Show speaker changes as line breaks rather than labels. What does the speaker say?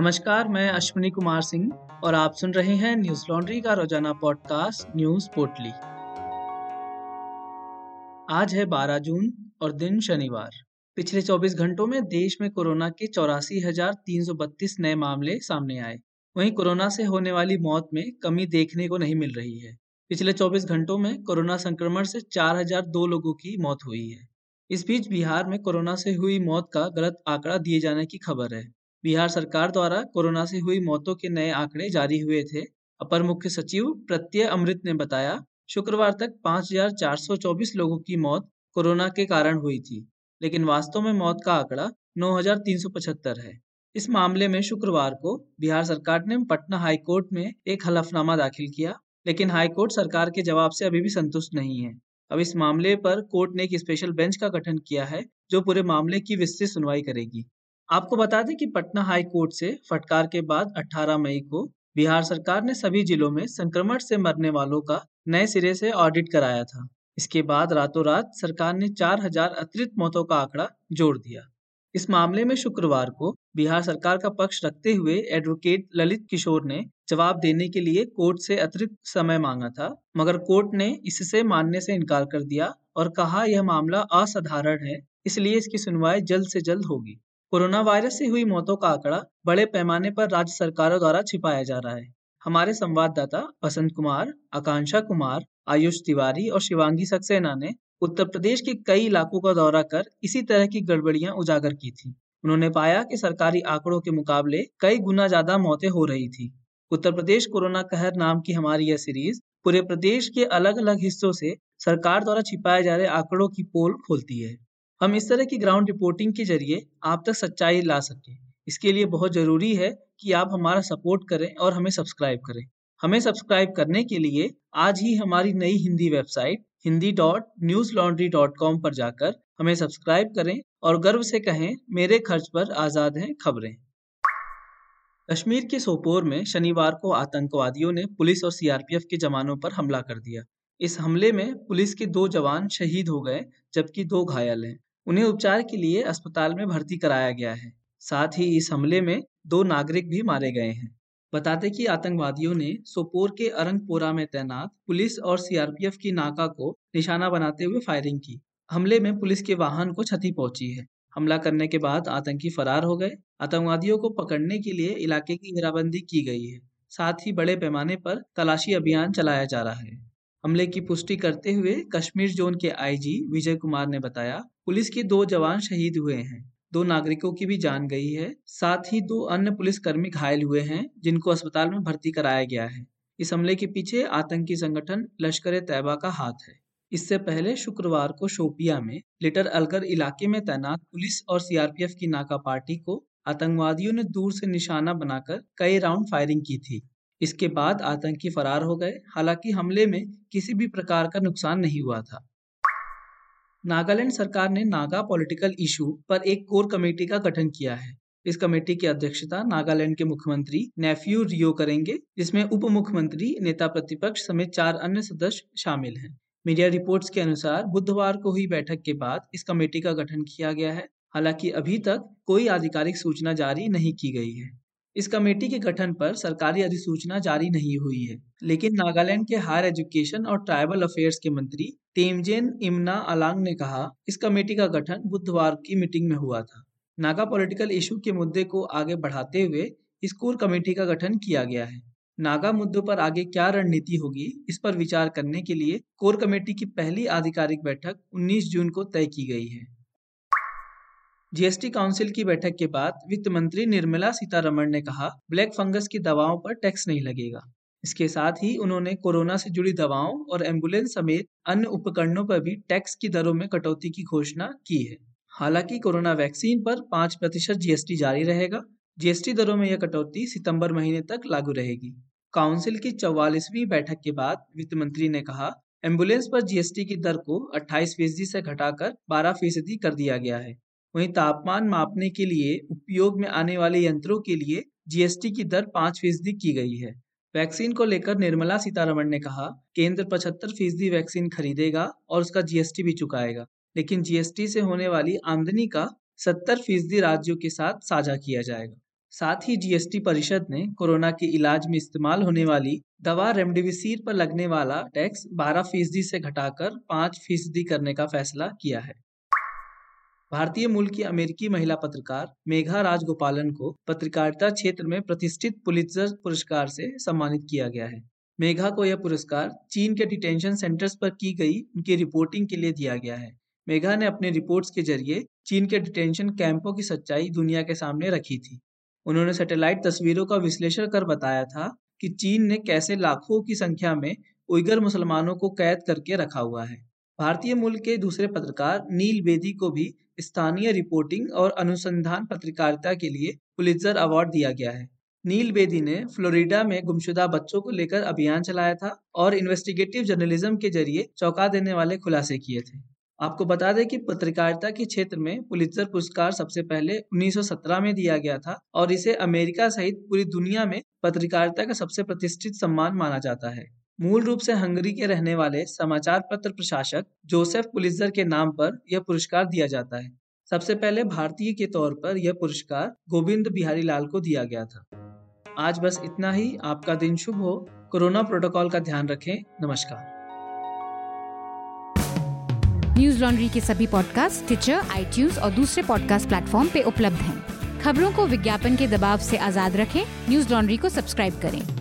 नमस्कार, मैं अश्विनी कुमार सिंह और आप सुन रहे हैं न्यूज़ लॉन्ड्री का रोज़ाना पॉडकास्ट न्यूज़ पोटली आज है 12 जून और दिन शनिवार। पिछले 24 घंटों में देश में कोरोना के चौरासी नए मामले सामने आए। वहीं कोरोना से होने वाली मौत में कमी देखने को नहीं मिल रही है। पिछले 24 घंटों में कोरोना संक्रमण से 4002 लोगों की मौत हुई है। इस बीच बिहार में कोरोना से हुई मौत का गलत आंकड़ा दिए जाने की खबर है। बिहार सरकार द्वारा कोरोना से हुई मौतों के नए आंकड़े जारी हुए थे। अपर मुख्य सचिव प्रत्यय अमृत ने बताया शुक्रवार तक 5,424 लोगों की मौत कोरोना के कारण हुई थी लेकिन वास्तव में मौत का आंकड़ा 9,375 है। इस मामले में शुक्रवार को बिहार सरकार ने पटना हाईकोर्ट में एक हलफनामा दाखिल किया लेकिन हाईकोर्ट सरकार के जवाब से अभी भी संतुष्ट नहीं है। अब इस मामले पर कोर्ट ने एक स्पेशल बेंच का गठन किया है जो पूरे मामले की विस्तृत सुनवाई करेगी। आपको बता दें कि पटना हाई कोर्ट से फटकार के बाद 18 मई को बिहार सरकार ने सभी जिलों में संक्रमण से मरने वालों का नए सिरे से ऑडिट कराया था। इसके बाद रातों रात सरकार ने 4000 अतिरिक्त मौतों का आंकड़ा जोड़ दिया। इस मामले में शुक्रवार को बिहार सरकार का पक्ष रखते हुए एडवोकेट ललित किशोर ने जवाब देने के लिए कोर्ट से अतिरिक्त समय मांगा था, मगर कोर्ट ने इससे मानने से इनकार कर दिया और कहा यह मामला असाधारण है, इसलिए इसकी सुनवाई जल्द से जल्द होगी। कोरोना वायरस से हुई मौतों का आंकड़ा बड़े पैमाने पर राज्य सरकारों द्वारा छिपाया जा रहा है। हमारे संवाददाता बसंत कुमार, आकांक्षा कुमार, आयुष तिवारी और शिवांगी सक्सेना ने उत्तर प्रदेश के कई इलाकों का दौरा कर इसी तरह की गड़बड़ियाँ उजागर की थी। उन्होंने पाया कि सरकारी आंकड़ों के मुकाबले कई गुना ज़्यादा मौतें हो रही थी। उत्तर प्रदेश कोरोना कहर नाम की हमारी यह सीरीज़ पूरे प्रदेश के अलग अलग हिस्सों से सरकार द्वारा छिपाए जा रहे आंकड़ों की पोल खोलती है। हम इस तरह की ग्राउंड रिपोर्टिंग के ज़रिए आप तक सच्चाई ला सकें। इसके लिए बहुत ज़रूरी है कि आप हमारा सपोर्ट करें और हमें सब्सक्राइब करें। हमें सब्सक्राइब करने के लिए आज ही हमारी नई Hindi website Hindi dot Newslaundry dot com पर जाकर हमें सब्सक्राइब करें और गर्व से कहें, मेरे खर्च पर आज़ाद हैं खबरें। कश्मीर के सोपोर में शनिवार को आतंकवादियों ने पुलिस और सीआरपीएफ के जवानों पर हमला कर दिया। इस हमले में पुलिस के दो जवान शहीद हो गए, जबकि दो घायल हैं। उन्हें उपचार के लिए अस्पताल में भर्ती कराया गया है। साथ ही इस हमले में दो नागरिक भी मारे गए हैं। बताते कि आतंकवादियों ने सोपोर के अरंगपोरा में तैनात पुलिस और सीआरपीएफ की नाका को निशाना बनाते हुए फायरिंग की। हमले में पुलिस के वाहन को क्षति पहुँची है। हमला करने के बाद आतंकी फरार हो गए। आतंकवादियों को पकड़ने के लिए इलाके की घेराबंदी की गई है। साथ ही बड़े पैमाने पर तलाशी अभियान चलाया जा रहा है। हमले की पुष्टि करते हुए कश्मीर जोन के आईजी विजय कुमार ने बताया पुलिस के दो जवान शहीद हुए हैं। दो नागरिकों की भी जान गई है। साथ ही दो अन्य पुलिसकर्मी घायल हुए हैं, जिनको अस्पताल में भर्ती कराया गया है। इस हमले के पीछे आतंकी संगठन लश्कर तैयबा का हाथ है। इससे पहले शुक्रवार को शोपिया में लिटर अलगर इलाके में तैनात पुलिस और सीआरपीएफ की नाका पार्टी को आतंकवादियों ने दूर से निशाना बनाकर कई राउंड फायरिंग की थी। इसके बाद आतंकी फरार हो गए। हालाँकि हमले में किसी भी प्रकार का नुकसान नहीं हुआ था। नागालैंड सरकार ने नागा पॉलिटिकल इशू पर एक कोर कमेटी का गठन किया है। इस कमेटी की अध्यक्षता नागालैंड के मुख्यमंत्री नेफ्यू रियो करेंगे, जिसमें उप मुख्यमंत्री नेता प्रतिपक्ष समेत चार अन्य सदस्य शामिल हैं। मीडिया रिपोर्ट्स के अनुसार बुधवार को हुई बैठक के बाद इस कमेटी का गठन किया गया है। हालाँकि अभी तक कोई आधिकारिक सूचना जारी नहीं की गई है। इस कमेटी के गठन पर सरकारी अधिसूचना जारी नहीं हुई है। लेकिन नागालैंड के हायर एजुकेशन और ट्राइबल अफेयर्स के मंत्री तेमजेन इमना अलांग ने कहा, इस कमेटी का गठन बुधवार की मीटिंग में हुआ था। नागा पॉलिटिकल इशू के मुद्दे को आगे बढ़ाते हुए इस कोर कमेटी का गठन किया गया है। नागा मुद्दों पर आगे क्या रणनीति होगी, इस पर विचार करने के लिए कोर कमेटी की पहली आधिकारिक बैठक 19 जून को तय की गई है। जीएसटी काउंसिल की बैठक के बाद वित्त मंत्री निर्मला सीतारमण ने कहा, ब्लैक फंगस की दवाओं पर टैक्स नहीं लगेगा। इसके साथ ही उन्होंने कोरोना से जुड़ी दवाओं और एंबुलेंस समेत अन्य उपकरणों पर भी टैक्स की दरों में कटौती की घोषणा की है। हालाँकि कोरोना वैक्सीन पर पाँच प्रतिशत जीएसटी जारी रहेगा। जीएसटी दरों में यह कटौती सितंबर महीने तक लागू रहेगी। काउंसिल की चौवालीसवीं बैठक के बाद वित्त मंत्री ने कहा, एंबुलेंस पर जीएसटी की दर को 28 फ़ीसदी से घटाकर 12 फ़ीसदी कर दिया गया है। वहीं तापमान मापने के लिए उपयोग में आने वाले यंत्रों के लिए जीएसटी की दर पाँच फ़ीसदी की गई है। वैक्सीन को लेकर निर्मला सीतारमण ने कहा, केंद्र पचहत्तर फ़ीसदी वैक्सीन खरीदेगा और उसका जीएसटी भी चुकाएगा। लेकिन जीएसटी से होने वाली आमदनी का सत्तर फ़ीसदी राज्यों के साथ साझा किया जाएगा। साथ ही जीएसटी परिषद ने कोरोना के इलाज में इस्तेमाल होने वाली दवा रेमडेसिविर पर लगने वाला टैक्स 12 फ़ीसदी से घटाकर 5 फ़ीसदी करने का फैसला किया है। भारतीय मूल की अमेरिकी महिला पत्रकार मेघा राजगोपालन को पत्रकारिता क्षेत्र में प्रतिष्ठित पुलित्जर पुरस्कार से सम्मानित किया गया है। मेघा को यह पुरस्कार चीन के डिटेंशन सेंटर्स पर की गई, उनकी रिपोर्टिंग के लिए दिया गया है। मेघा ने अपने रिपोर्ट्स के ज़रिए चीन के डिटेंशन कैंपों की सच्चाई दुनिया के सामने रखी थी। उन्होंने सैटेलाइट तस्वीरों का विश्लेषण कर बताया था कि चीन ने कैसे लाखों की संख्या में उइगर मुसलमानों को कैद करके रखा हुआ है। भारतीय मूल के दूसरे पत्रकार नील बेदी को भी स्थानीय रिपोर्टिंग और अनुसंधान पत्रकारिता के लिए पुलित्जर अवार्ड दिया गया है। नील बेदी ने फ्लोरिडा में गुमशुदा बच्चों को लेकर अभियान चलाया था और इन्वेस्टिगेटिव जर्नलिज्म के ज़रिए चौंका देने वाले खुलासे किए थे। आपको बता दें कि पत्रकारिता के क्षेत्र में पुलित्जर पुरस्कार सबसे पहले 1917 में दिया गया था और इसे अमेरिका सहित पूरी दुनिया में पत्रकारिता का सबसे प्रतिष्ठित सम्मान माना जाता है। मूल रूप से हंगरी के रहने वाले समाचार पत्र प्रशासक जोसेफ पुलित्जर के नाम पर यह पुरस्कार दिया जाता है। सबसे पहले भारतीय के तौर पर यह पुरस्कार गोविंद बिहारी लाल को दिया गया था। आज बस इतना ही। आपका दिन शुभ हो। कोरोना प्रोटोकॉल का ध्यान रखें। नमस्कार।
न्यूज़ लॉन्ड्री के सभी पॉडकास्ट ट्विटर आईटीज और दूसरे पॉडकास्ट प्लेटफॉर्म पे उपलब्ध हैं। खबरों को विज्ञापन के दबाव से आज़ाद रखें। न्यूज़ लॉन्ड्री को सब्सक्राइब करें।